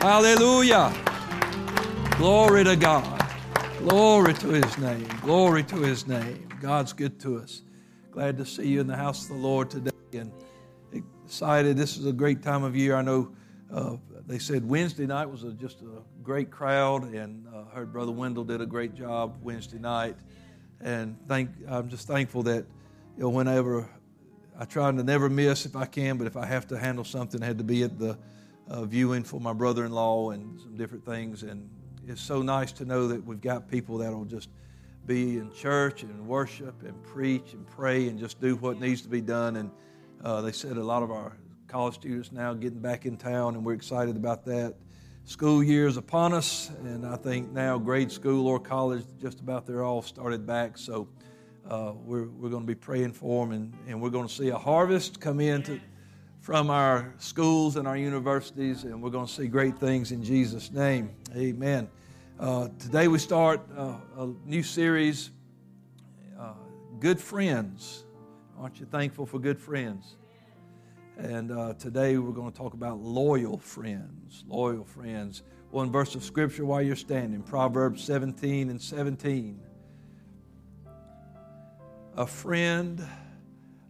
Hallelujah. Glory to God. Glory to his name. Glory to his name. God's good to us. Glad to see you in the house of the Lord today and excited. This is a great time of year. I know uh, they said Wednesday night was a, just a great crowd, and uh, heard Brother Wendell did a great job Wednesday night. And thank, I'm just thankful that you know, whenever I try to never miss if I can, but if I have to handle something, I had to be at the uh, viewing for my brother-in-law and some different things. And it's so nice to know that we've got people that'll just be in church and worship and preach and pray and just do what needs to be done. And uh, they said a lot of our college students now getting back in town, and we're excited about that. School year is upon us, and I think now grade school or college, just about they're all started back. So uh, we're, we're going to be praying for them, and, and we're going to see a harvest come in to, from our schools and our universities, and we're going to see great things in Jesus' name. Amen. Uh, today we start uh, a new series, uh, Good Friends. Aren't you thankful for good friends? And uh, today we're going to talk about loyal friends. Loyal friends. One verse of scripture while you're standing Proverbs 17 and 17. A friend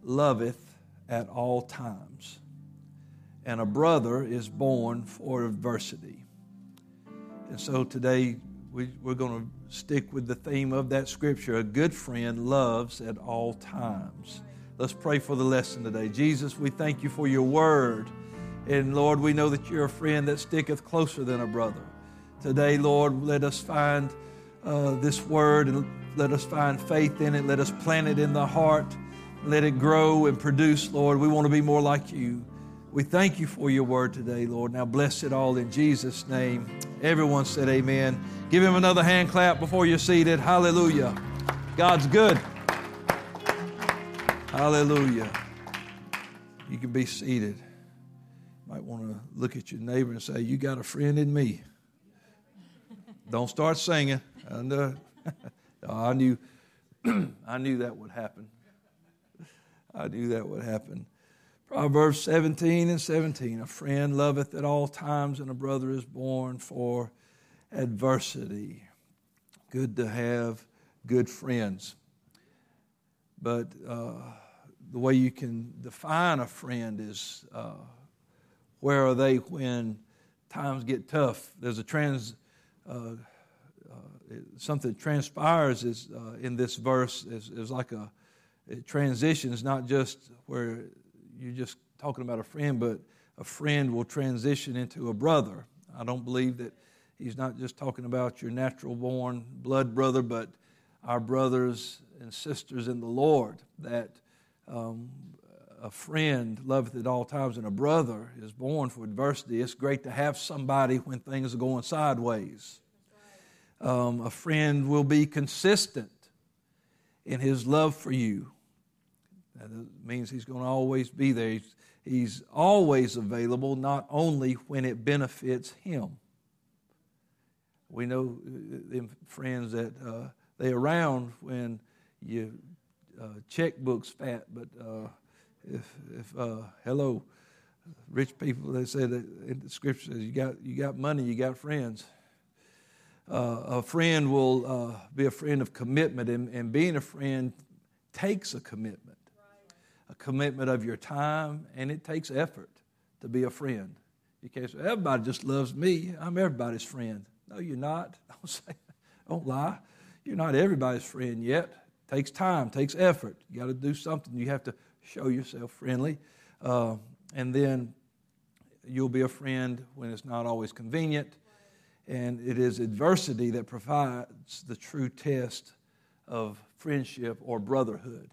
loveth at all times, and a brother is born for adversity. And so today we, we're going to stick with the theme of that scripture. A good friend loves at all times. Let's pray for the lesson today. Jesus, we thank you for your word. And Lord, we know that you're a friend that sticketh closer than a brother. Today, Lord, let us find uh, this word and let us find faith in it. Let us plant it in the heart. Let it grow and produce, Lord. We want to be more like you. We thank you for your word today, Lord. Now bless it all in Jesus' name. Everyone said amen. Give him another hand clap before you're seated. Hallelujah. God's good. Hallelujah. You can be seated. Might want to look at your neighbor and say, You got a friend in me. Don't start singing. I knew, I knew that would happen. I knew that would happen. Proverbs 17 and 17 A friend loveth at all times, and a brother is born for adversity. Good to have good friends. But uh, the way you can define a friend is uh, where are they when times get tough? There's a trans. Uh, something transpires is uh, in this verse is, is like a it transitions not just where you're just talking about a friend but a friend will transition into a brother. I don't believe that he's not just talking about your natural born blood brother but our brothers and sisters in the lord that um, a friend loveth at all times and a brother is born for adversity. It's great to have somebody when things are going sideways. Um, a friend will be consistent in his love for you. That means he's going to always be there. He's, he's always available, not only when it benefits him. We know uh, them friends that uh, they around when you uh, checkbook's fat, but uh, if, if uh, hello, rich people, they say that in the scripture says you got you got money, you got friends uh, a friend will be a friend of commitment, and, and, being a friend takes a commitment, a commitment of your time, and it takes effort to be a friend. You can't say, everybody just loves me. I'm everybody's friend. No, you're not. Don't say, don't lie. You're not everybody's friend yet. It takes time, takes effort. You got to do something. You have to show yourself friendly. Uh, and then you'll be a friend when it's not always convenient and it is adversity that provides the true test of friendship or brotherhood.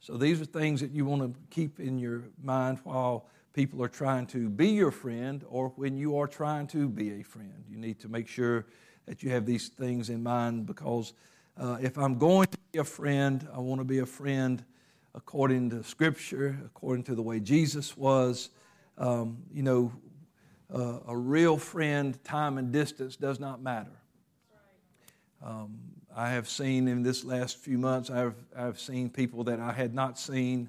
So these are things that you want to keep in your mind while people are trying to be your friend or when you are trying to be a friend. You need to make sure that you have these things in mind because uh, if I'm going to be a friend, I want to be a friend according to Scripture, according to the way Jesus was. Um, you know, uh, a real friend, time and distance does not matter. Um, I have seen in this last few months, I've, I've seen people that I had not seen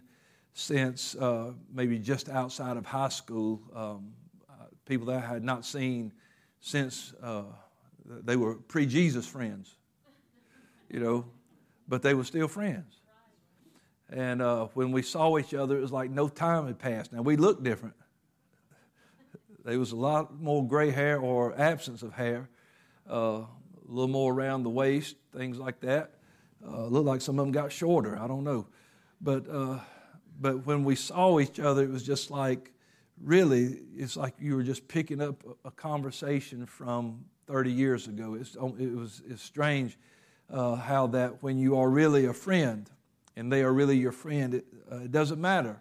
since uh, maybe just outside of high school, um, uh, people that I had not seen since uh, they were pre Jesus friends, you know, but they were still friends. And uh, when we saw each other, it was like no time had passed. Now, we looked different. There was a lot more gray hair or absence of hair, uh, a little more around the waist, things like that. Uh, looked like some of them got shorter. I don't know. But, uh, but when we saw each other, it was just like, really, it's like you were just picking up a conversation from 30 years ago. It's, it was it's strange uh, how that when you are really a friend and they are really your friend, it, uh, it doesn't matter.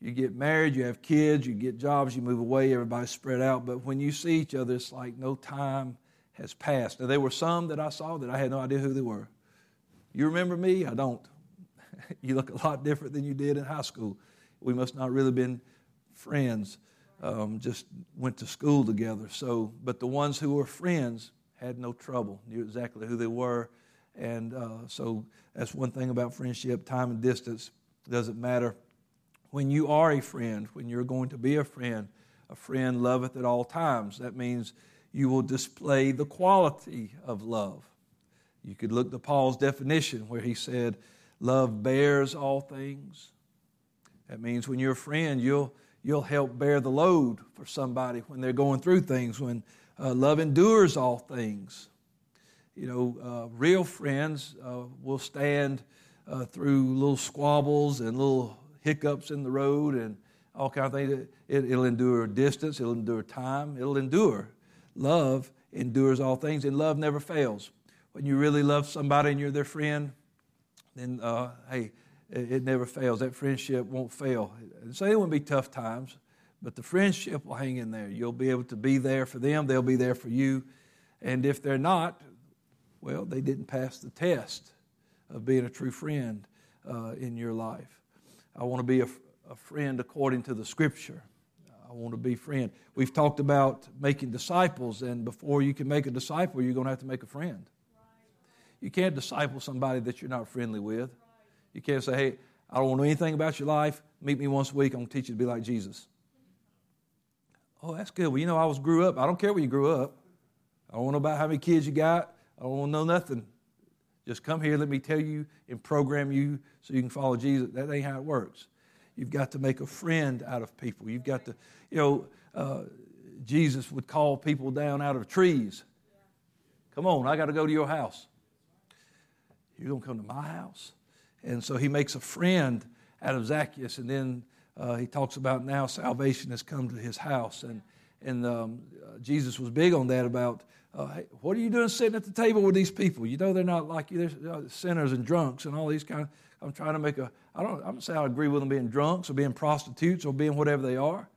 You get married, you have kids, you get jobs, you move away, everybody's spread out. But when you see each other, it's like no time has passed. Now, there were some that I saw that I had no idea who they were. You remember me? I don't. you look a lot different than you did in high school. We must not really been friends. Um, just went to school together. So, but the ones who were friends had no trouble, knew exactly who they were, and uh, so that's one thing about friendship. Time and distance doesn't matter. When you are a friend, when you're going to be a friend, a friend loveth at all times. That means you will display the quality of love. You could look to Paul's definition where he said, Love bears all things. That means when you're a friend, you'll, you'll help bear the load for somebody when they're going through things, when uh, love endures all things. You know, uh, real friends uh, will stand uh, through little squabbles and little hiccups in the road and all kind of things. It, it'll endure distance, it'll endure time, it'll endure. Love endures all things, and love never fails. When you really love somebody and you're their friend, then uh, hey, it, never fails. That friendship won't fail. So it won't be tough times, but the friendship will hang in there. You'll be able to be there for them, they'll be there for you. And if they're not, well, they didn't pass the test of being a true friend uh, in your life. I want to be a, a friend according to the scripture. I want to be friend. We've talked about making disciples, and before you can make a disciple, you're going to have to make a friend. You can't disciple somebody that you're not friendly with. You can't say, hey, I don't want to know anything about your life. Meet me once a week. I'm going to teach you to be like Jesus. Oh, that's good. Well, you know, I was grew up. I don't care where you grew up. I don't want to know about how many kids you got. I don't want to know nothing. Just come here, let me tell you and program you so you can follow Jesus. That ain't how it works. You've got to make a friend out of people. You've got to, you know, uh, Jesus would call people down out of trees. Come on, I got to go to your house. You're going to come to my house? And so he makes a friend out of Zacchaeus, and then uh, he talks about now salvation has come to his house. And, and um, Jesus was big on that about, uh, hey, what are you doing sitting at the table with these people? You know they're not like you, they're uh, sinners and drunks and all these kind of, I'm trying to make a, I don't, I'm not say I agree with them being drunks or being prostitutes or being whatever they are.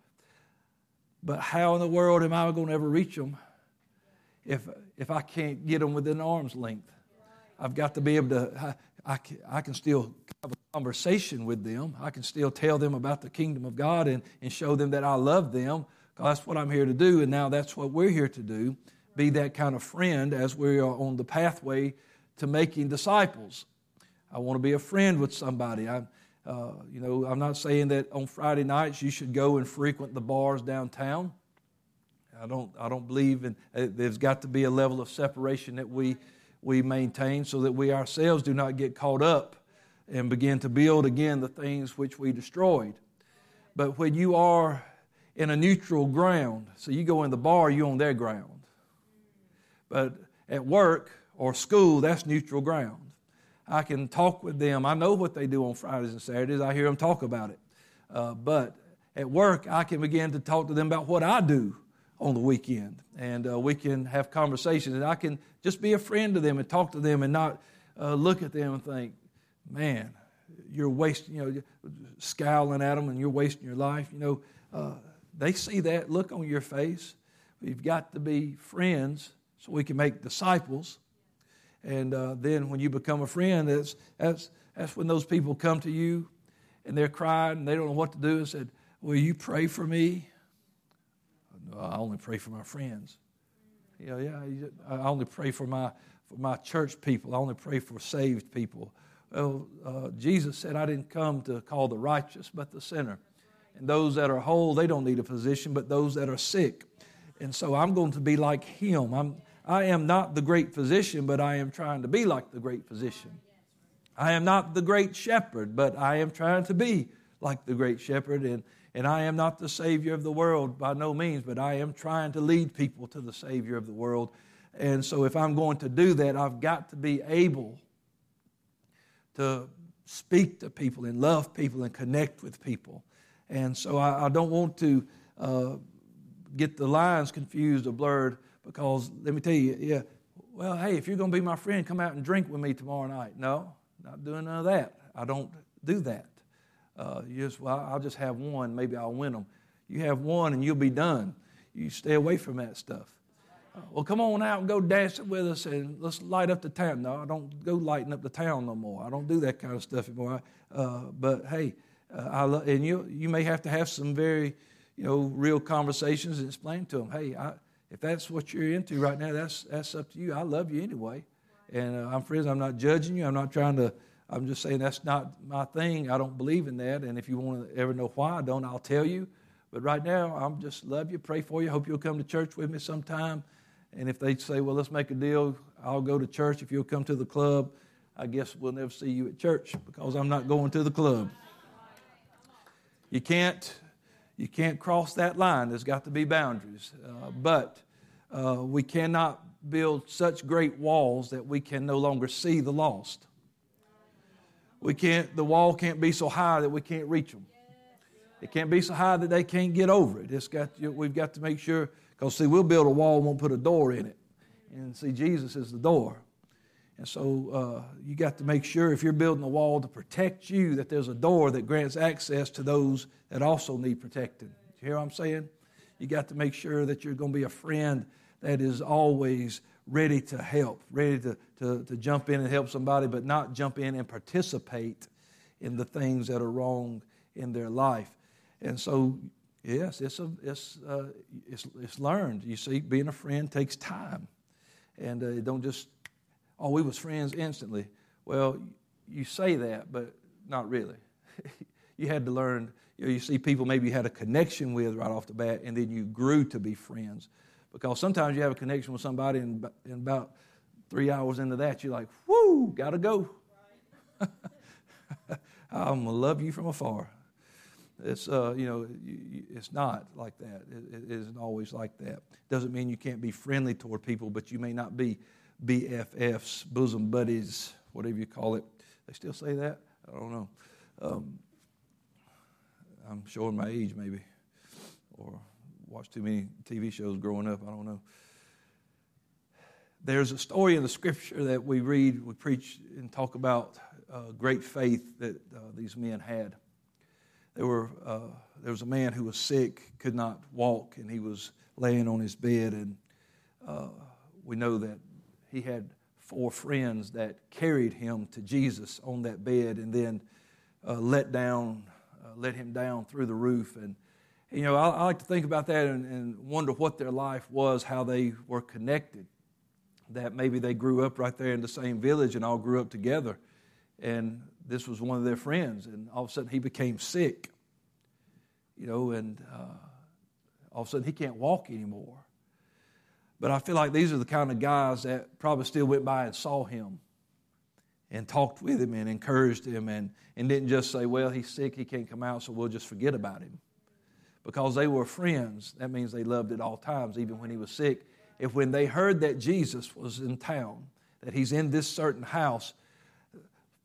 But how in the world am I going to ever reach them if, if I can't get them within arm's length? I've got to be able to, I, I, can, I can still have a conversation with them. I can still tell them about the kingdom of God and, and show them that I love them. That's what I'm here to do, and now that's what we're here to do be that kind of friend as we are on the pathway to making disciples. I want to be a friend with somebody. I, uh, you know, I'm not saying that on Friday nights you should go and frequent the bars downtown. I don't, I don't believe in. Uh, there's got to be a level of separation that we we maintain so that we ourselves do not get caught up and begin to build again the things which we destroyed. But when you are in a neutral ground, so you go in the bar, you're on their ground. But at work or school, that's neutral ground. I can talk with them. I know what they do on Fridays and Saturdays. I hear them talk about it. Uh, but at work, I can begin to talk to them about what I do on the weekend. And uh, we can have conversations. And I can just be a friend to them and talk to them and not uh, look at them and think, man, you're wasting, you know, scowling at them and you're wasting your life. You know, uh, they see that look on your face. We've got to be friends so we can make disciples. And uh, then when you become a friend, that's, that's, that's when those people come to you and they're crying and they don't know what to do and said, Will you pray for me? No, I only pray for my friends. Yeah, yeah. I only pray for my for my church people. I only pray for saved people. Well, uh, Jesus said, "I didn't come to call the righteous, but the sinner." And those that are whole, they don't need a physician, but those that are sick. And so I'm going to be like him. I'm, I am not the great physician, but I am trying to be like the great physician. I am not the great shepherd, but I am trying to be like the great shepherd. And, and I am not the Savior of the world by no means, but I am trying to lead people to the Savior of the world. And so if I'm going to do that, I've got to be able to speak to people and love people and connect with people. And so I, I don't want to uh, get the lines confused or blurred because let me tell you, yeah, well, hey, if you're going to be my friend, come out and drink with me tomorrow night. No, not doing none of that. I don't do that. Uh, you just, well, I'll just have one. Maybe I'll win them. You have one and you'll be done. You stay away from that stuff. Uh, well, come on out and go dancing with us and let's light up the town. No, I don't go lighting up the town no more. I don't do that kind of stuff anymore. Uh, but hey, uh, I lo- and you you may have to have some very you know real conversations and explain to them. Hey, I, if that's what you're into right now, that's that's up to you. I love you anyway, and uh, I'm friends. I'm not judging you. I'm not trying to. I'm just saying that's not my thing. I don't believe in that. And if you want to ever know why I don't, I'll tell you. But right now, I'm just love you, pray for you. Hope you'll come to church with me sometime. And if they say, well, let's make a deal, I'll go to church. If you'll come to the club, I guess we'll never see you at church because I'm not going to the club. You can't, you can't cross that line. There's got to be boundaries. Uh, but uh, we cannot build such great walls that we can no longer see the lost. We can't, the wall can't be so high that we can't reach them. It can't be so high that they can't get over it. It's got, we've got to make sure because, see, we'll build a wall and won't put a door in it. And see, Jesus is the door. And so uh, you got to make sure if you're building a wall to protect you, that there's a door that grants access to those that also need protecting. You hear what I'm saying? You got to make sure that you're going to be a friend that is always ready to help, ready to, to, to jump in and help somebody, but not jump in and participate in the things that are wrong in their life. And so Yes, it's, a, it's, uh, it's, it's learned. You see, being a friend takes time. And uh, don't just, oh, we was friends instantly. Well, you say that, but not really. you had to learn, you, know, you see people maybe you had a connection with right off the bat, and then you grew to be friends. Because sometimes you have a connection with somebody, and, and about three hours into that, you're like, whoo, gotta go. I'm gonna love you from afar. It's, uh, you know, it's not like that. It, it isn't always like that. Doesn't mean you can't be friendly toward people, but you may not be BFFs, bosom buddies, whatever you call it. They still say that? I don't know. Um, I'm showing my age, maybe, or watched too many TV shows growing up. I don't know. There's a story in the scripture that we read, we preach, and talk about uh, great faith that uh, these men had there, were, uh, there was a man who was sick, could not walk, and he was laying on his bed. And uh, we know that he had four friends that carried him to Jesus on that bed and then uh, let down, uh, let him down through the roof. And, you know, I, I like to think about that and, and wonder what their life was, how they were connected. That maybe they grew up right there in the same village and all grew up together. And this was one of their friends, and all of a sudden he became sick, you know, and uh, all of a sudden he can't walk anymore. But I feel like these are the kind of guys that probably still went by and saw him and talked with him and encouraged him and, and didn't just say, well, he's sick, he can't come out, so we'll just forget about him. Because they were friends, that means they loved at all times, even when he was sick. If when they heard that Jesus was in town, that he's in this certain house,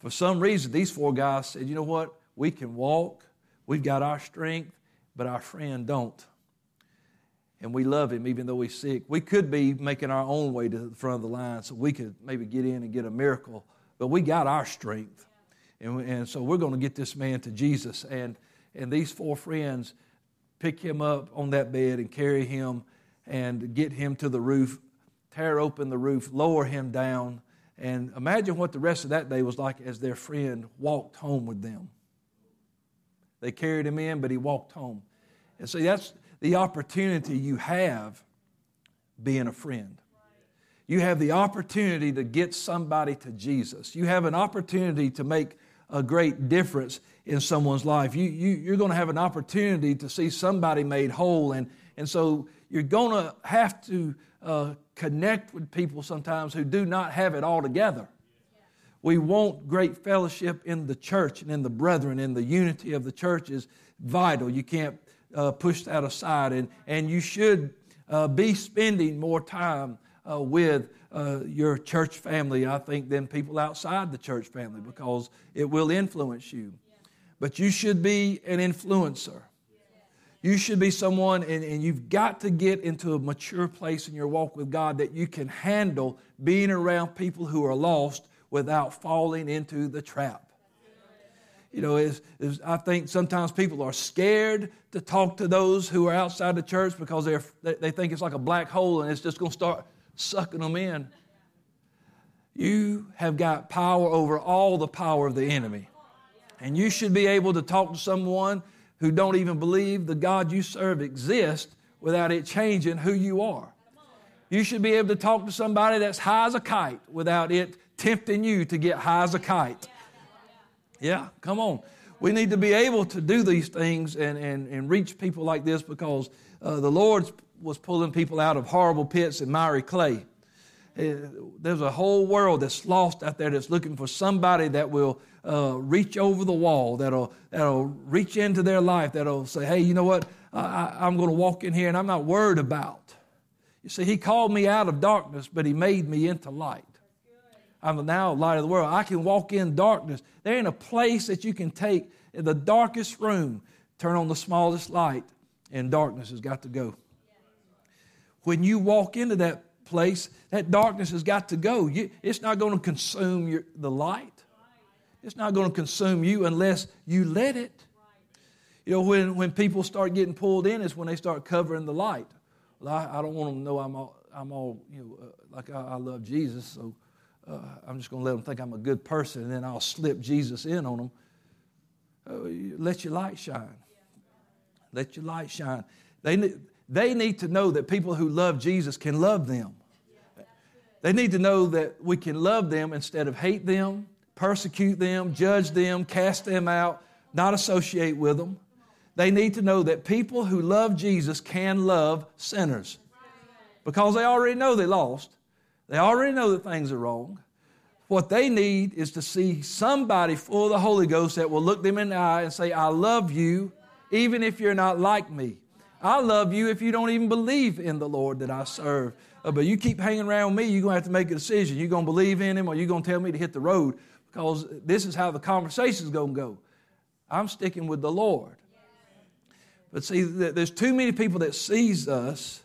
for some reason, these four guys said, you know what? We can walk, we've got our strength, but our friend don't. And we love him even though he's sick. We could be making our own way to the front of the line so we could maybe get in and get a miracle, but we got our strength. And, and so we're going to get this man to Jesus. And, and these four friends pick him up on that bed and carry him and get him to the roof, tear open the roof, lower him down, and imagine what the rest of that day was like as their friend walked home with them. They carried him in, but he walked home. And see, that's the opportunity you have being a friend. You have the opportunity to get somebody to Jesus. You have an opportunity to make a great difference in someone's life. You, you, you're going to have an opportunity to see somebody made whole. And, and so you're going to have to uh, connect with people sometimes who do not have it all together. We want great fellowship in the church and in the brethren, and the unity of the church is vital. You can't uh, push that aside, and, and you should uh, be spending more time uh, with uh, your church family, I think, than people outside the church family because it will influence you. But you should be an influencer. You should be someone, and, and you've got to get into a mature place in your walk with God that you can handle being around people who are lost without falling into the trap. You know, is, is, I think sometimes people are scared to talk to those who are outside the church because they're, they think it's like a black hole and it's just going to start sucking them in. You have got power over all the power of the enemy. And you should be able to talk to someone who don't even believe the God you serve exists without it changing who you are. You should be able to talk to somebody that's high as a kite without it tempting you to get high as a kite. Yeah, come on. We need to be able to do these things and, and, and reach people like this because uh, the Lord was pulling people out of horrible pits and miry clay. Uh, there's a whole world that's lost out there that's looking for somebody that will uh, reach over the wall, that'll, that'll reach into their life, that'll say, hey, you know what? I, I'm going to walk in here and I'm not worried about. You see, He called me out of darkness, but He made me into light. I'm now light of the world. I can walk in darkness. There ain't a place that you can take in the darkest room, turn on the smallest light, and darkness has got to go. When you walk into that place, that darkness has got to go. You, it's not going to consume your, the light. It's not going to consume you unless you let it. You know, when, when people start getting pulled in, is when they start covering the light. Well, I, I don't want them to know I'm all, I'm all you know, uh, like I, I love Jesus, so uh, I'm just going to let them think I'm a good person, and then I'll slip Jesus in on them. Uh, let your light shine. Let your light shine. They, they need to know that people who love Jesus can love them. They need to know that we can love them instead of hate them, persecute them, judge them, cast them out, not associate with them. They need to know that people who love Jesus can love sinners because they already know they lost. They already know that things are wrong. What they need is to see somebody full of the Holy Ghost that will look them in the eye and say, I love you, even if you're not like me. I love you if you don't even believe in the Lord that I serve. Uh, but you keep hanging around me, you're going to have to make a decision. You're going to believe in Him or you're going to tell me to hit the road because this is how the conversation is going to go. I'm sticking with the Lord. But see, there's too many people that sees us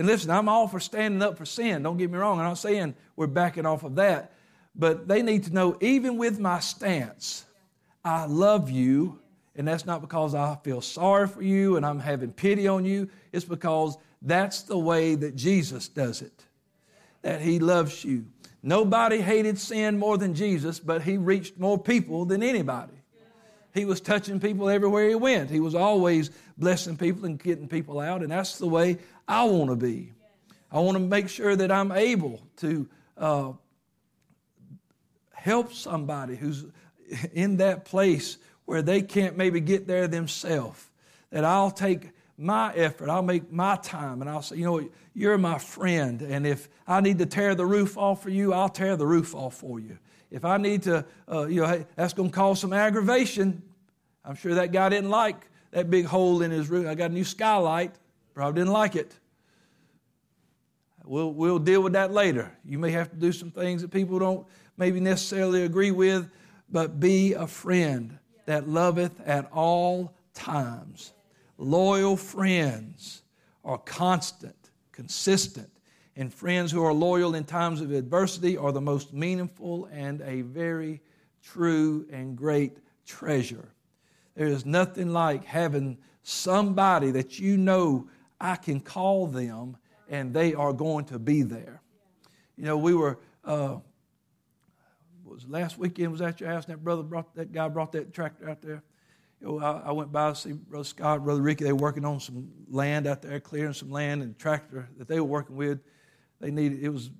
and listen, I'm all for standing up for sin. Don't get me wrong. I'm not saying we're backing off of that. But they need to know, even with my stance, I love you. And that's not because I feel sorry for you and I'm having pity on you. It's because that's the way that Jesus does it, that He loves you. Nobody hated sin more than Jesus, but He reached more people than anybody. He was touching people everywhere He went. He was always blessing people and getting people out. And that's the way I want to be. I want to make sure that I'm able to uh, help somebody who's in that place where they can't maybe get there themselves. That I'll take my effort, I'll make my time, and I'll say, you know, you're my friend, and if I need to tear the roof off for you, I'll tear the roof off for you. If I need to, uh, you know, hey, that's going to cause some aggravation. I'm sure that guy didn't like that big hole in his roof. I got a new skylight. Probably didn't like it. We'll, we'll deal with that later. You may have to do some things that people don't maybe necessarily agree with, but be a friend that loveth at all times. Loyal friends are constant, consistent, and friends who are loyal in times of adversity are the most meaningful and a very true and great treasure. There is nothing like having somebody that you know I can call them and they are going to be there. You know, we were, uh, was last weekend was at your house and that brother brought, that guy brought that tractor out there. You know, I, I went by to see Brother Scott, Brother Ricky. They were working on some land out there, clearing some land, and tractor that they were working with, they needed, it was,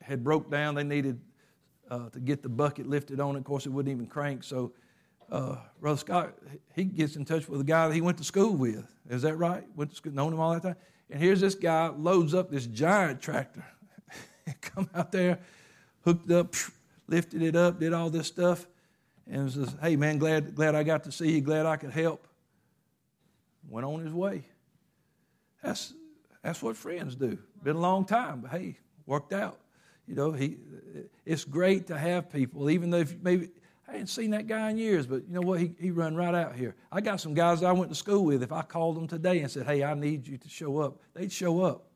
had broke down. They needed uh, to get the bucket lifted on. Of course, it wouldn't even crank. So, uh, Brother Scott, he gets in touch with a guy that he went to school with. Is that right? Went to school, known him all that time And here's this guy loads up this giant tractor. Come out there, hooked up, lifted it up, did all this stuff, and says, "Hey man, glad glad I got to see you. Glad I could help." Went on his way. That's that's what friends do. Been a long time, but hey, worked out. You know, he. It's great to have people, even though if maybe I hadn't seen that guy in years, but you know what? He, he run right out here. I got some guys I went to school with. If I called them today and said, hey, I need you to show up, they'd show up.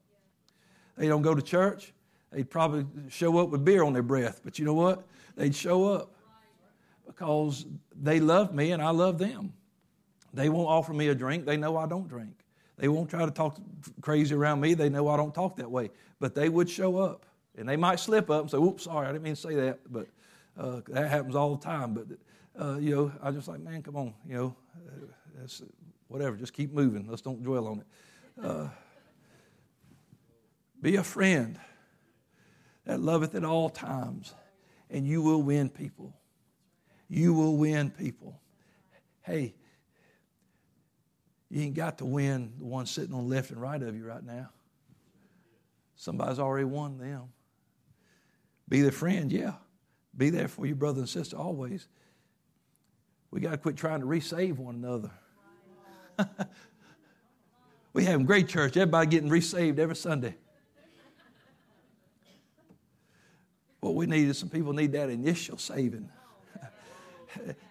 They don't go to church. They'd probably show up with beer on their breath. But you know what? They'd show up because they love me and I love them. They won't offer me a drink. They know I don't drink. They won't try to talk crazy around me. They know I don't talk that way. But they would show up. And they might slip up and say, oops, sorry, I didn't mean to say that. But uh, that happens all the time. But, uh, you know, I just like, man, come on, you know, uh, whatever, just keep moving. Let's don't dwell on it. Uh, be a friend that loveth at all times, and you will win people. You will win people. Hey, you ain't got to win the one sitting on left and right of you right now. Somebody's already won them. Be the friend, yeah. Be there for your brother and sister always. We got to quit trying to resave one another. we have a great church. Everybody getting resaved every Sunday. What we need is some people need that initial saving.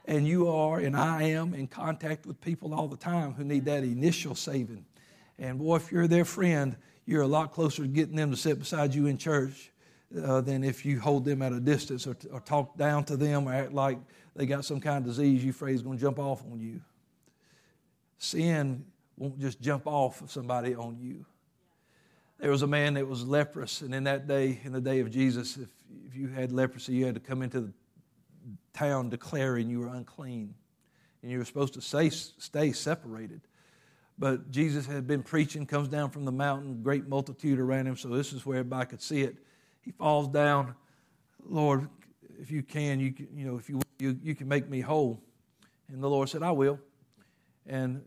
And you are, and I am, in contact with people all the time who need that initial saving. And boy, if you're their friend, you're a lot closer to getting them to sit beside you in church uh, than if you hold them at a distance or, or, talk down to them or act like they got some kind of disease you afraid is going to jump off on you. Sin won't just jump off of somebody on you. There was a man that was leprous, and in that day, in the day of Jesus, if, if you had leprosy, you had to come into the town declaring you were unclean, and you were supposed to stay, stay separated. But Jesus had been preaching, comes down from the mountain, great multitude around him, so this is where everybody could see it he falls down. Lord, if you can, you, can, you know, if you, you, you can make me whole. And the Lord said, I will. And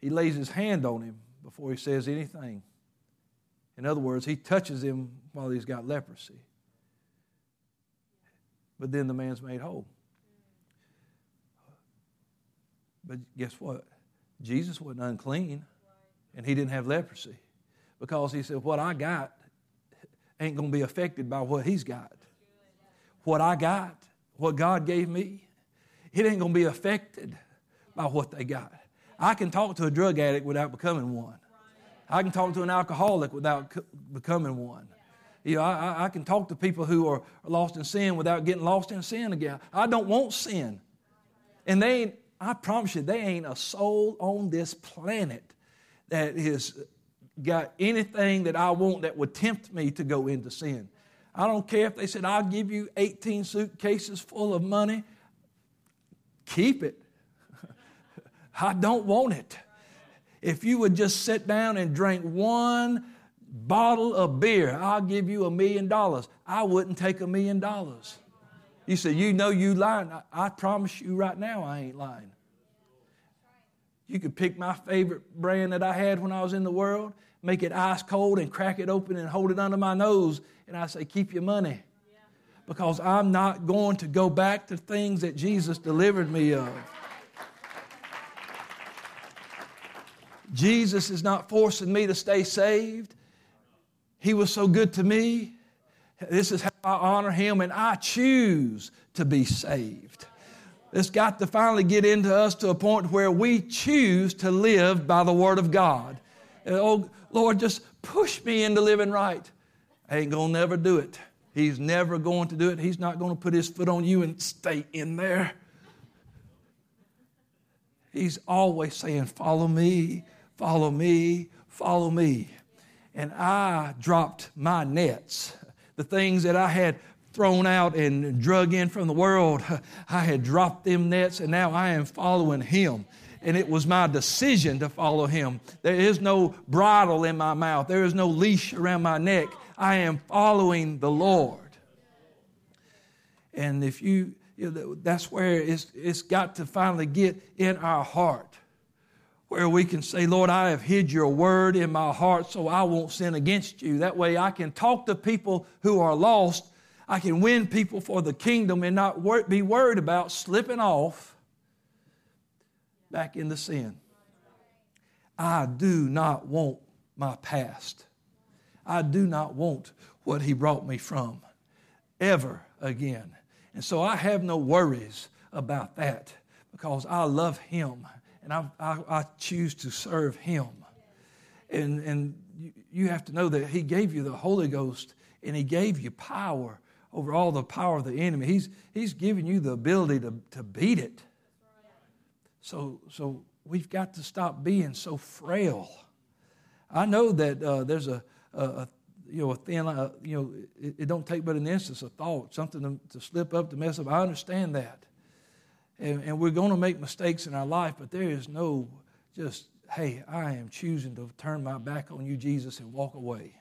he lays his hand on him before he says anything. In other words, he touches him while he's got leprosy. But then the man's made whole. But guess what? Jesus wasn't unclean and he didn't have leprosy because he said, What I got ain't going to be affected by what he's got. What I got, what God gave me, it ain't going to be affected by what they got. I can talk to a drug addict without becoming one. I can talk to an alcoholic without becoming one. You know, I, I can talk to people who are lost in sin without getting lost in sin again. I don't want sin. And they ain't, I promise you, they ain't a soul on this planet that is got anything that I want that would tempt me to go into sin. I don't care if they said, I'll give you 18 suitcases full of money. Keep it. I don't want it. If you would just sit down and drink one bottle of beer, I'll give you a million dollars. I wouldn't take a million dollars. You say, You know you lying. I, I promise you right now I ain't lying. You could pick my favorite brand that I had when I was in the world, make it ice cold and crack it open and hold it under my nose. And I say, keep your money. Because I'm not going to go back to things that Jesus delivered me of. Jesus is not forcing me to stay saved. He was so good to me. This is how I honor him, and I choose to be saved. It's got to finally get into us to a point where we choose to live by the Word of God. And, oh, Lord, just push me into living right. I ain't going to never do it. He's never going to do it. He's not going to put his foot on you and stay in there. He's always saying, Follow me, follow me, follow me. And I dropped my nets, the things that I had thrown out and drug in from the world. I had dropped them nets, and now I am following Him and it was my decision to follow him. There is no bridle in my mouth, there is no leash around my neck. I am following the Lord. And if you, you know, that's where it's, it's got to finally get in our heart where we can say, Lord, I have hid your word in my heart so I won't sin against you. That way I can talk to people who are lost. I can win people for the kingdom and not wor- be worried about slipping off back into sin. I do not want my past. I do not want what he brought me from ever again. And so I have no worries about that because I love him and I, I, I choose to serve him. And, and you, have to know that he gave you the Holy Ghost and he gave you power over all the power of the enemy. He's, he's giving you the ability to, to beat it. So, so we've got to stop being so frail. I know that uh, there's a, a, a, you know a thin uh, you know it, it, don't take but an instance of thought, something to, to slip up, to mess up. I understand that, and, and we're going to make mistakes in our life, but there is no just hey, I am choosing to turn my back on you, Jesus, and walk away.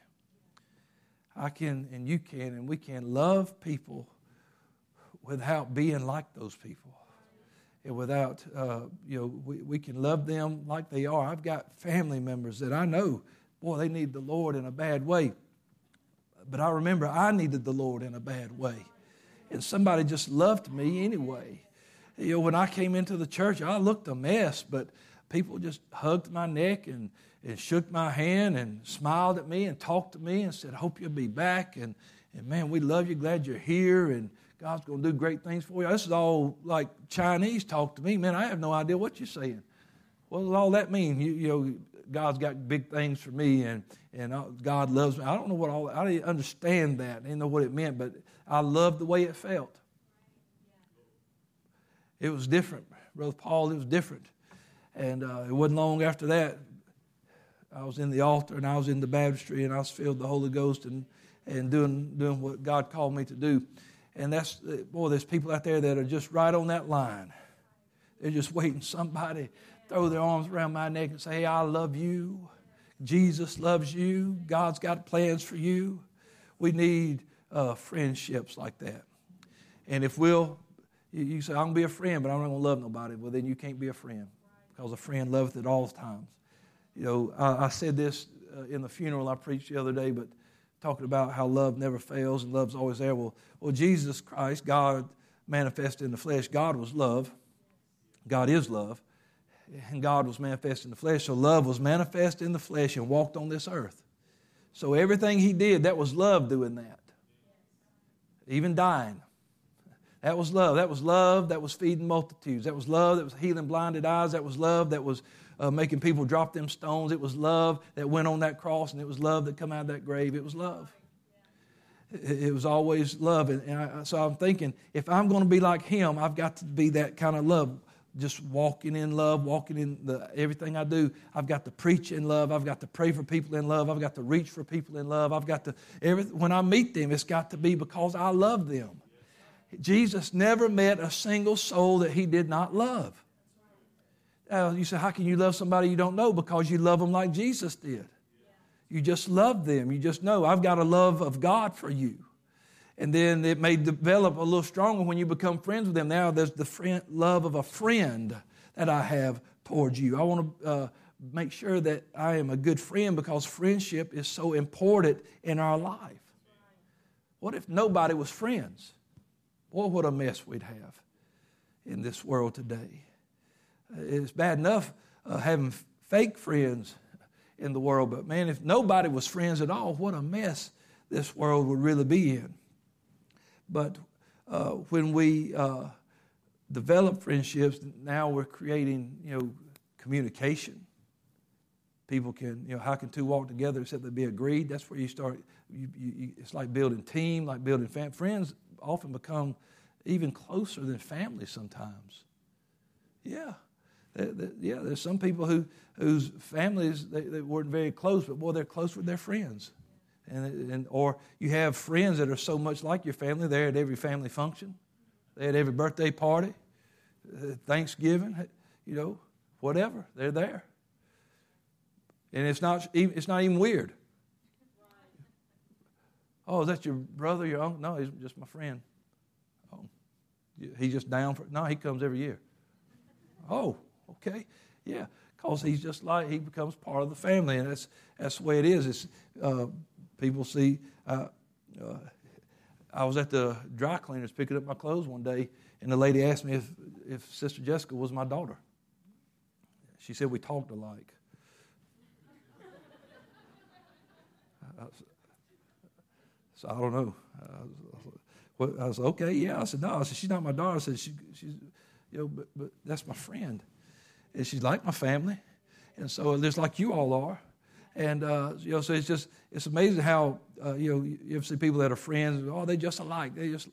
I can, and you can, and we can love people without being like those people and without, uh, you know, we, we can love them like they are. I've got family members that I know, boy, they need the Lord in a bad way. But I remember I needed the Lord in a bad way. And somebody just loved me anyway. You know, when I came into the church, I looked a mess, but people just hugged my neck and, and shook my hand and smiled at me and talked to me and said, Hope you'll be back. And, and man, we love you. Glad you're here. And God's going to do great things for you. This is all like Chinese talk to me. Man, I have no idea what you're saying. What does all that mean? You, you know, God's got big things for me and, and God loves me. I don't know what all, I didn't understand that. I didn't know what it meant, but I loved the way it felt. It was different. Brother Paul, it was different. And uh, it wasn't long after that, I was in the altar and I was in the baptistry and I was filled the Holy Ghost and, and doing, doing what God called me to do. And that's, boy, there's people out there that are just right on that line. They're just waiting somebody throw their arms around my neck and say, hey, I love you. Jesus loves you. God's got plans for you. We need uh, friendships like that. And if we'll, you, you say, I'm going to be a friend, but I'm not going to love nobody. Well, then you can't be a friend because a friend loveth at all times. You know, I, I said this uh, in the funeral I preached the other day, but talking about how love never fails and love's always there. Well, well, Jesus Christ, God manifested in the flesh, God was love. God is love. And God was manifest in the flesh. So love was manifest in the flesh and walked on this earth. So everything he did, that was love doing that. Even dying. That was love. That was love that was feeding multitudes. That was love that was healing blinded eyes. That was love that was uh, making people drop them stones. It was love that went on that cross, and it was love that come out of that grave. It was love. It, was always love. And, and I, so I'm thinking, if I'm going to be like him, I've got to be that kind of love. Just walking in love, walking in the, everything I do. I've got to preach in love. I've got to pray for people in love. I've got to reach for people in love. I've got to, every, when I meet them, it's got to be because I love them. Jesus never met a single soul that he did not love. Uh, you say, How can you love somebody you don't know? Because you love them like Jesus did. You just love them. You just know, I've got a love of God for you. And then it may develop a little stronger when you become friends with them. Now there's the friend, love of a friend that I have towards you. I want to uh, make sure that I am a good friend because friendship is so important in our life. What if nobody was friends? Boy, what a mess we'd have in this world today. It's bad enough uh, having fake friends in the world, but man, if nobody was friends at all, what a mess this world would really be in. But uh, when we uh, develop friendships, now we're creating, you know, communication. People can, you know, how can two walk together except they be agreed? That's where you start. You, you, it's like building team, like building fam- friends. Often become even closer than family sometimes. Yeah, yeah, there's some people who whose families they, they, weren't very close, but boy, they're close with their friends. And, and or you have friends that are so much like your family. They're at every family function, they're at every birthday party, uh, Thanksgiving, you know, whatever. They're there, and it's not it's not even weird. Oh, is that your brother, your uncle? No, he's just my friend. Oh, he's just down for. No, he comes every year. Oh, Okay? Yeah. because he's just like he becomes part of the family, and that's that's the way it is. It's uh, people see. Uh, uh, I was at the dry cleaners picking up my clothes one day, and the lady asked me if, if Sister Jessica was my daughter. She said we talked alike. So I don't know. I was, okay, yeah. I said, no. I said, she's not my daughter. I said, she, she's, you know, but, but that's my friend. And she's like my family. And so just like you all are. And, uh, you know, so it's just, it's amazing how, uh, you know, you ever see people that are friends, oh, they just alike. They just,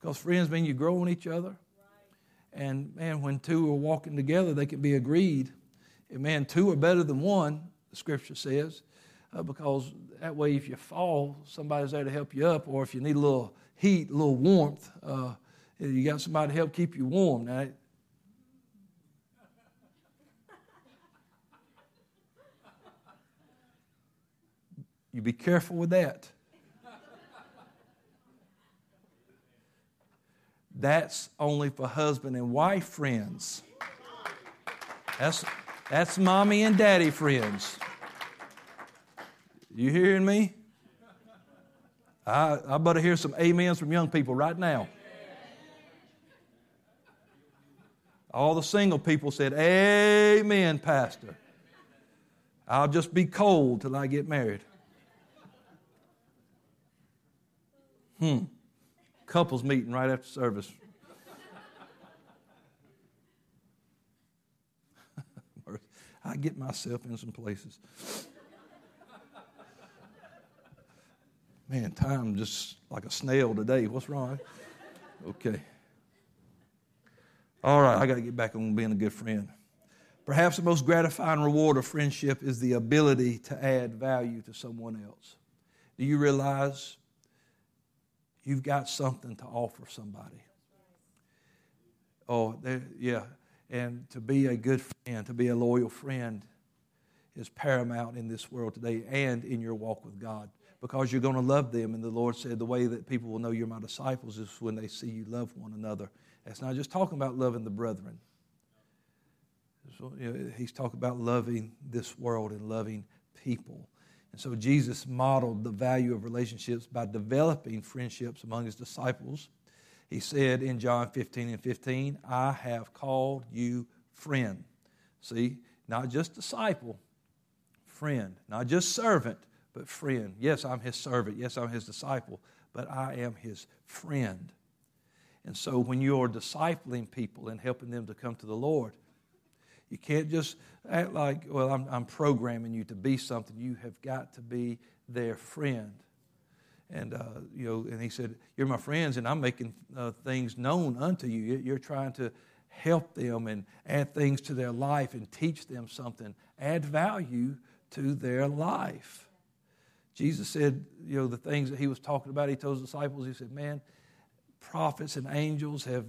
because friends mean you grow on each other. And, man, when two are walking together, they can be agreed. And, man, two are better than one, the scripture says, uh, because that way if you fall, somebody's there to help you up. Or if you need a little heat, a little warmth, uh, you got somebody to help keep you warm. Now, You be careful with that. That's only for husband and wife friends. That's, that's mommy and daddy friends. You hearing me? I, I better hear some amens from young people right now. All the single people said, Amen, Pastor. I'll just be cold till I get married. Hmm. Couples meeting right after service. I get myself in some places. Man, time just like a snail today. What's wrong? Okay. All right, I got to get back on being a good friend. Perhaps the most gratifying reward of friendship is the ability to add value to someone else. Do you realize You've got something to offer somebody. Oh, yeah. And to be a good friend, to be a loyal friend, is paramount in this world today and in your walk with God because you're going to love them. And the Lord said the way that people will know you're my disciples is when they see you love one another. That's not just talking about loving the brethren. So, you know, he's talking about loving this world and loving people. And so Jesus modeled the value of relationships by developing friendships among his disciples. He said in John 15 and 15, I have called you friend. See, not just disciple, friend. Not just servant, but friend. Yes, I'm his servant. Yes, I'm his disciple, but I am his friend. And so when you're discipling people and helping them to come to the Lord, you can't just act like, well, I'm, I'm programming you to be something. You have got to be their friend. And, uh, you know, and he said, You're my friends, and I'm making uh, things known unto you. You're trying to help them and add things to their life and teach them something, add value to their life. Jesus said, you know, the things that he was talking about, he told his disciples, he said, Man, prophets and angels have,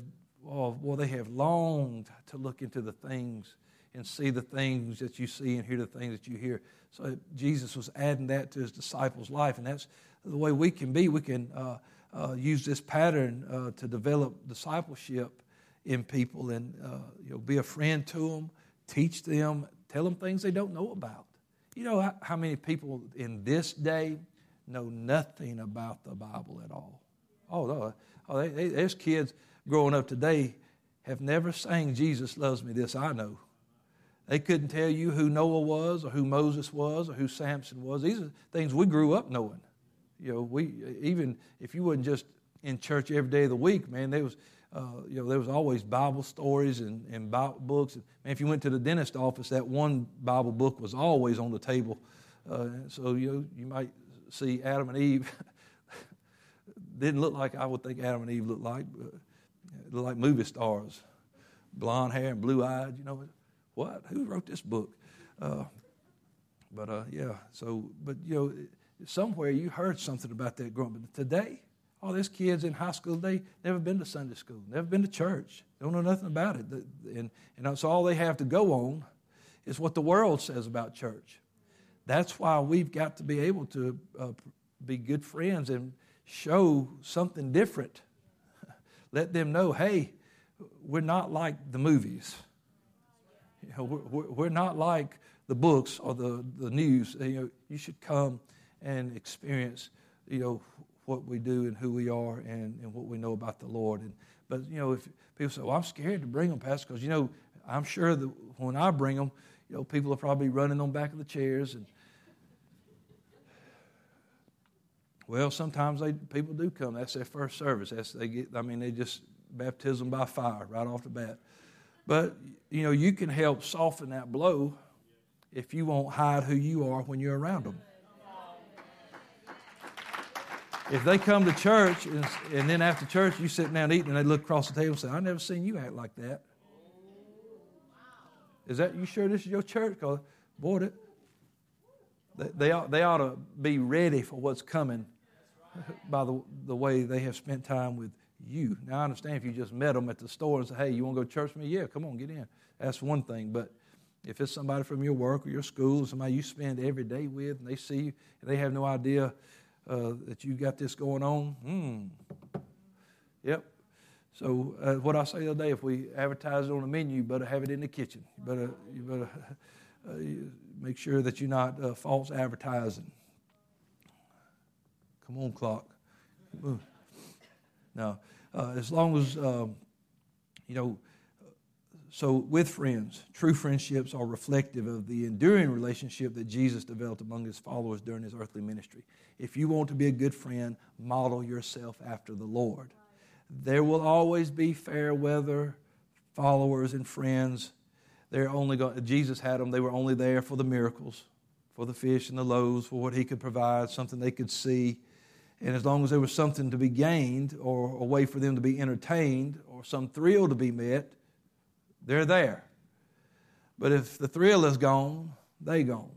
oh, well, they have longed to look into the things and see the things that you see and hear the things that you hear. So Jesus was adding that to his disciples' life, and that's the way we can be. We can uh, uh, use this pattern uh, to develop discipleship in people, and uh, you know, be a friend to them, teach them, tell them things they don't know about. You know how, many people in this day know nothing about the Bible at all? Oh, no. oh they, they, there's kids growing up today have never sang Jesus loves me this I know they couldn't tell you who Noah was or who Moses was or who Samson was. These are things we grew up knowing. You know, we even if you wasn't just in church every day of the week, man, there was uh, you know there was always Bible stories and, and Bible books. And, if you went to the dentist office, that one Bible book was always on the table. Uh, so you know, you might see Adam and Eve. Didn't look like I would think Adam and Eve looked like. Looked like movie stars, blonde hair and blue eyed. You know, what? Who wrote this book? Uh, but uh, yeah, so, but you know, somewhere you heard something about that growing But today, all these kids in high school, they never been to Sunday school, never been to church, don't know nothing about it. And, and so all they have to go on is what the world says about church. That's why we've got to be able to uh, be good friends and show something different. Let them know, hey, we're not like the movies. You know, we're, we're not like the books or the, the news. You know, you should come and experience, you know, what we do and who we are and, and what we know about the Lord. And but you know, if people say, "Well, I'm scared to bring them, Pastor," because you know, I'm sure that when I bring them, you know, people are probably running on back of the chairs and. Well, sometimes they people do come. That's their first service. That's they get. I mean, they just baptism by fire right off the bat. But you know, you can help soften that blow if you won't hide who you are when you're around them. If they come to church and, and then after church you sit down eating and they look across the table and say, "I never seen you act like that." Is that you sure this is your church? Because boy, they, they, ought, they ought to be ready for what's coming by the, the way they have spent time with you. Now, I understand if you just met them at the store and say, hey, you want to go to church with me? Yeah, come on, get in. That's one thing. But if it's somebody from your work or your school, somebody you spend every day with, and they see you, and they have no idea uh, that you got this going on, hmm. Yep. So, uh, what I say the other day, if we advertise it on the menu, you better have it in the kitchen. You better, you better uh, make sure that you're not uh, false advertising. Come on, clock. Now, uh, as long as, um, you know, so with friends, true friendships are reflective of the enduring relationship that Jesus developed among his followers during his earthly ministry. If you want to be a good friend, model yourself after the Lord. There will always be fair weather followers and friends. They're only going, Jesus had them, they were only there for the miracles, for the fish and the loaves, for what he could provide, something they could see. And as long as there was something to be gained or a way for them to be entertained or some thrill to be met, they're there. But if the thrill is gone, they gone.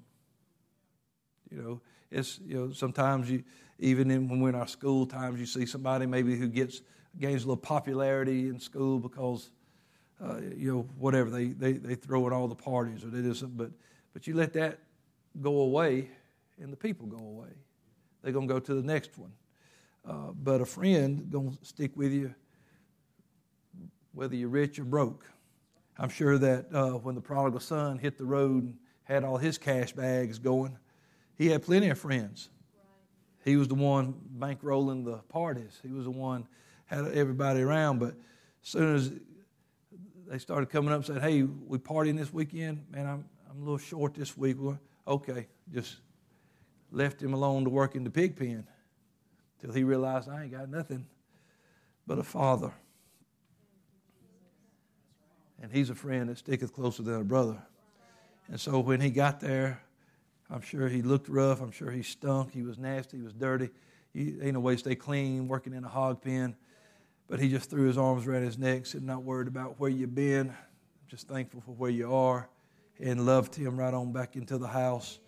You know, it's you know sometimes you even in, when we're in our school times you see somebody maybe who gets gains a little popularity in school because uh, you know whatever they, they they throw at all the parties or they do something, but but you let that go away and the people go away they're to go to the next one. Uh, but a friend to stick with you whether you're rich or broke. I'm sure that uh, when the prodigal son hit the road and had all his cash bags going, he had plenty of friends. He was the one bankrolling the parties. He was the one had everybody around. But as soon as they started coming up and said, "Hey, we partying this weekend? Man, I'm I'm a little short this week." Well, okay, just left him alone to work in the pig pen till he realized I ain't got nothing but a father. And he's a friend that sticketh closer than a brother. And so when he got there, I'm sure he looked rough. I'm sure he stunk. He was nasty. He was dirty. He ain't no way to stay clean working in a hog pen. But he just threw his arms around his neck, said, Not worried about where you've been. I'm just thankful for where you are. And loved him right on back into the house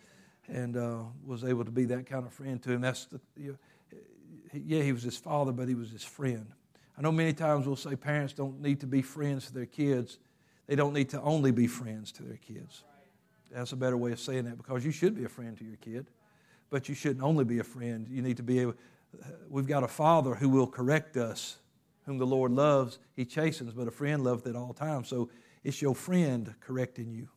and uh, was able to be that kind of friend to him. That's the, you know, yeah, he was his father, but he was his friend. I know many times we'll say parents don't need to be friends to their kids. They don't need to only be friends to their kids. That's a better way of saying that because you should be a friend to your kid, but you shouldn't only be a friend. You need to be able. We've got a father who will correct us, whom the Lord loves. He chastens, but a friend loveth at all times. So it's your friend correcting you.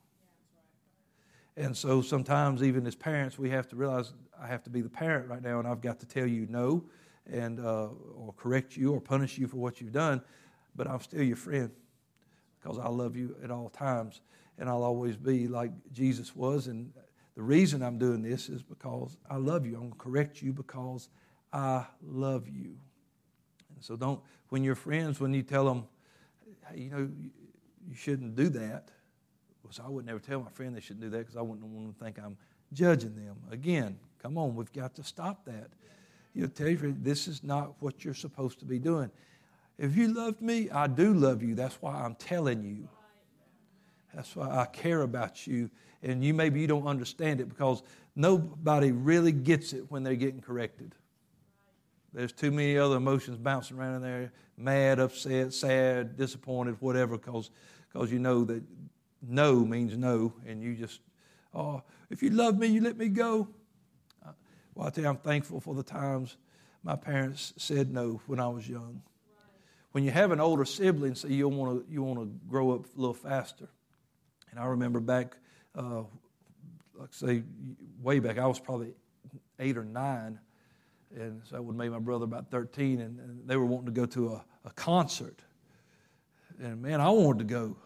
And so sometimes, even as parents, we have to realize I have to be the parent right now, and I've got to tell you no, and uh, or correct you or punish you for what you've done. But I'm still your friend because I love you at all times, and I'll always be like Jesus was. And the reason I'm doing this is because I love you. I'm going to correct you because I love you. And so don't when you're friends, when you tell them, hey, you know, you shouldn't do that so I would never tell my friend they shouldn't do that because I wouldn't want them to think I'm judging them. Again, come on, we've got to stop that. You know, tell your friend, this is not what you're supposed to be doing. If you loved me, I do love you. That's why I'm telling you. That's why I care about you. And you maybe you don't understand it because nobody really gets it when they're getting corrected. There's too many other emotions bouncing around in there mad, upset, sad, disappointed, whatever, because you know that no means no, and you just, oh, if you love me, you let me go. Uh, well, I tell you, I'm thankful for the times my parents said no when I was young. When you have an older sibling, so you want to you want to grow up a little faster. And I remember back, uh, like say, way back, I was probably eight or nine, and so I would make my brother about 13, and, and they were wanting to go to a, a concert. And man, I wanted to go.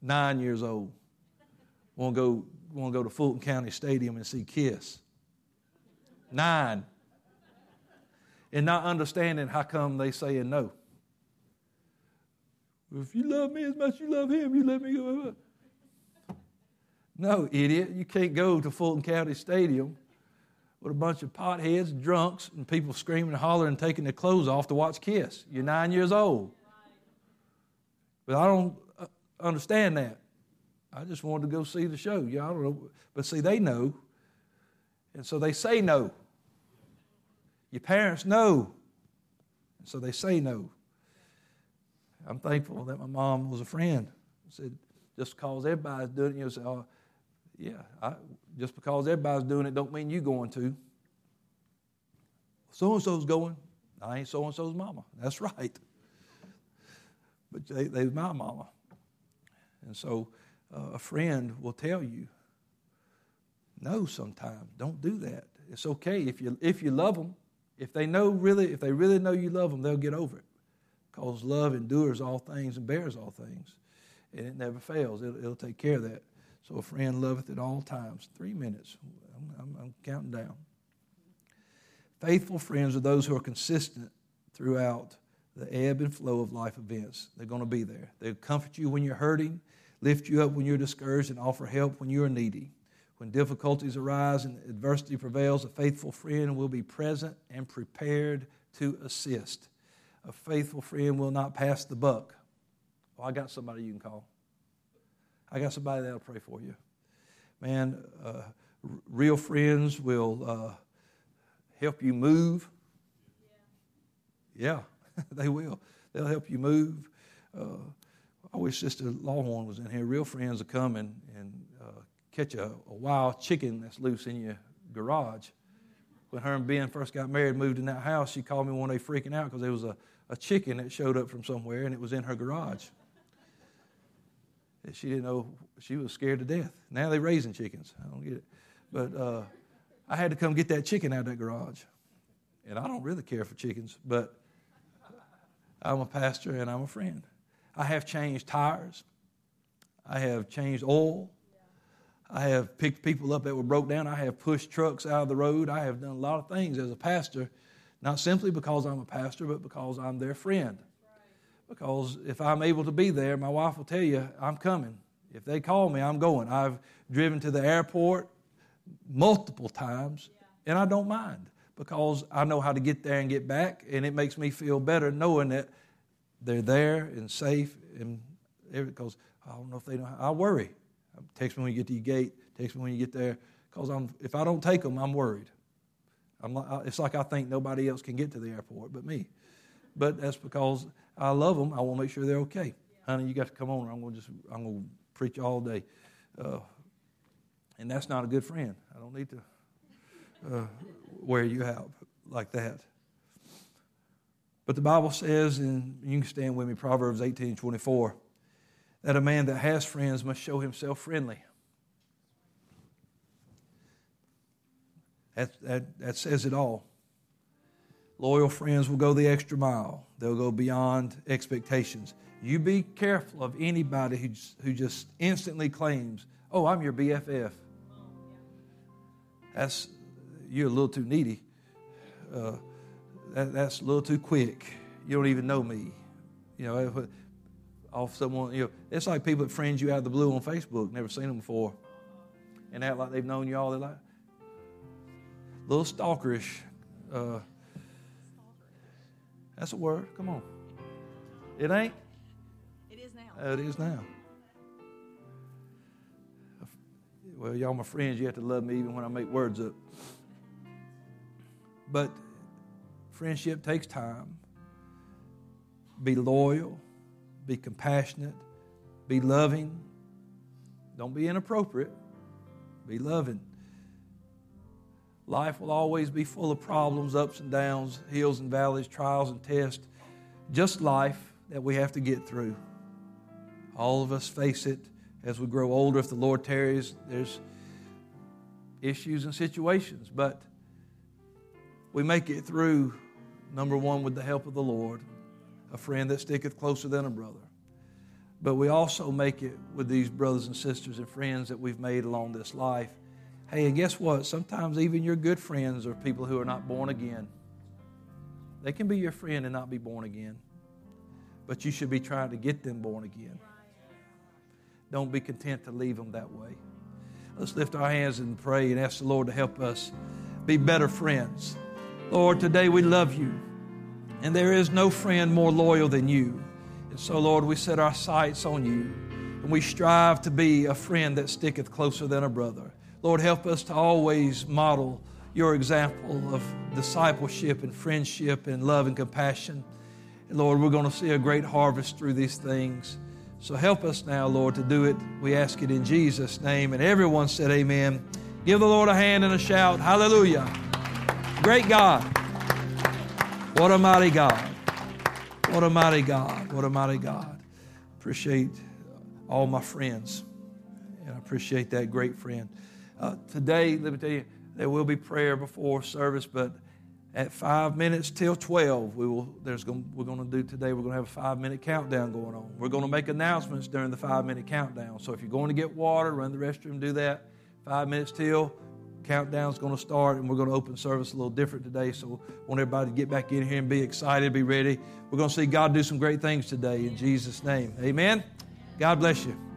Nine years old. Want to go, want to go to Fulton County Stadium and see Kiss. Nine. And not understanding how come they saying no. If you love me as much as you love him, you let me go. No, idiot. You can't go to Fulton County Stadium with a bunch of potheads, drunks, and people screaming and hollering and taking their clothes off to watch Kiss. You're nine years old. But I don't uh, understand that. I just wanted to go see the show. Yeah, I don't know. But see, they know. And so they say no. Your parents know. And so they say no. I'm thankful that my mom was a friend. said, just because everybody's doing it, you say, oh, yeah, I, just because everybody's doing it don't mean you going to. So and so's going. I ain't so and so's mama. That's right. But they, they's my mama. And so uh, a friend will tell you, no, sometimes don't do that. It's okay if you if you love them. If they know really, if they really know you love them, they'll get over it. Because love endures all things and bears all things, and it never fails. It'll, it'll take care of that. So a friend loveth at all times. Three minutes. I'm, I'm, I'm counting down. Faithful friends are those who are consistent throughout the ebb and flow of life events. They're going to be there. They'll comfort you when you're hurting, lift you up when you're discouraged, and offer help when you are needy. When difficulties arise and adversity prevails, a faithful friend will be present and prepared to assist. A faithful friend will not pass the buck. Well, I got somebody you can call. I got somebody that'll pray for you. Man, uh, r- real friends will uh, help you move. Yeah, they will. They'll help you move. Uh, I wish Sister Lawhorn was in here. Real friends will come and, and uh, catch a, a, wild chicken that's loose in your garage. When her and Ben first got married, moved in that house, she called me one day freaking out because there was a, a chicken that showed up from somewhere and it was in her garage she didn't know she was scared to death. Now they're raising chickens. I don't get it. But uh, I had to come get that chicken out of that garage. And I don't really care for chickens, but I'm a pastor and I'm a friend. I have changed tires. I have changed oil. I have picked people up that were broke down. I have pushed trucks out of the road. I have done a lot of things as a pastor, not simply because I'm a pastor, but because I'm their friend. Because if I'm able to be there, my wife will tell you, I'm coming. If they call me, I'm going. I've driven to the airport multiple times, and I don't mind because I know how to get there and get back, and it makes me feel better knowing that they're there and safe. And because I don't know if they know, I worry. Text me when you get to your gate. Text me when you get there. Because if I don't take them, I'm worried. I'm it's like I think nobody else can get to the airport but me. But that's because I love them. I want to make sure they're okay. Honey, you got to come on. I'm going to just I'm going to preach all day, uh, and that's not a good friend. I don't need to uh, wear you out like that. But the Bible says, and you can stand with me, Proverbs 18 24, that a man that has friends must show himself friendly. That, that, that says it all. Loyal friends will go the extra mile, they'll go beyond expectations. You be careful of anybody who, who just instantly claims, Oh, I'm your BFF. That's, you're a little too needy. Uh, that, that's a little too quick. You don't even know me. You know, off someone, you know, it's like people that friends you out of the blue on Facebook, never seen them before, and act like they've known you all their life. A little stalkerish. Uh, that's a word. Come on. It ain't? It is now. Uh, it is now. Well, y'all my friends. You have to love me even when I make words up. But friendship takes time. Be loyal. Be compassionate. Be loving. Don't be inappropriate. Be loving. Life will always be full of problems, ups and downs, hills and valleys, trials and tests. Just life that we have to get through. All of us face it as we grow older, if the Lord tarries, there's issues and situations. But we make it through, number one, with the help of the Lord, a friend that sticketh closer than a brother. But we also make it with these brothers and sisters and friends that we've made along this life. Hey, and guess what? Sometimes even your good friends are people who are not born again. They can be your friend and not be born again. But you should be trying to get them born again. Don't be content to leave them that way. Let's lift our hands and pray and ask the Lord to help us be better friends. Lord, today we love you, and there is no friend more loyal than you. And so, Lord, we set our sights on you, and we strive to be a friend that sticketh closer than a brother. Lord, help us to always model your example of discipleship and friendship and love and compassion. And Lord, we're going to see a great harvest through these things. So help us now, Lord, to do it. We ask it in Jesus' name. And everyone said, Amen. Give the Lord a hand and a shout. Hallelujah. Great God. What a mighty God. What a mighty God. What a mighty God. Appreciate all my friends. And I appreciate that great friend. Uh, today, let me tell you, there will be prayer before service, but at five minutes till 12 we will there's going we're going to do today we're going to have a five minute countdown going on we're going to make announcements during the five minute countdown so if you're going to get water run the restroom do that five minutes till countdown's going to start and we're going to open service a little different today so I want everybody to get back in here and be excited be ready. We're going to see god do some great things today in jesus name. Amen? God bless you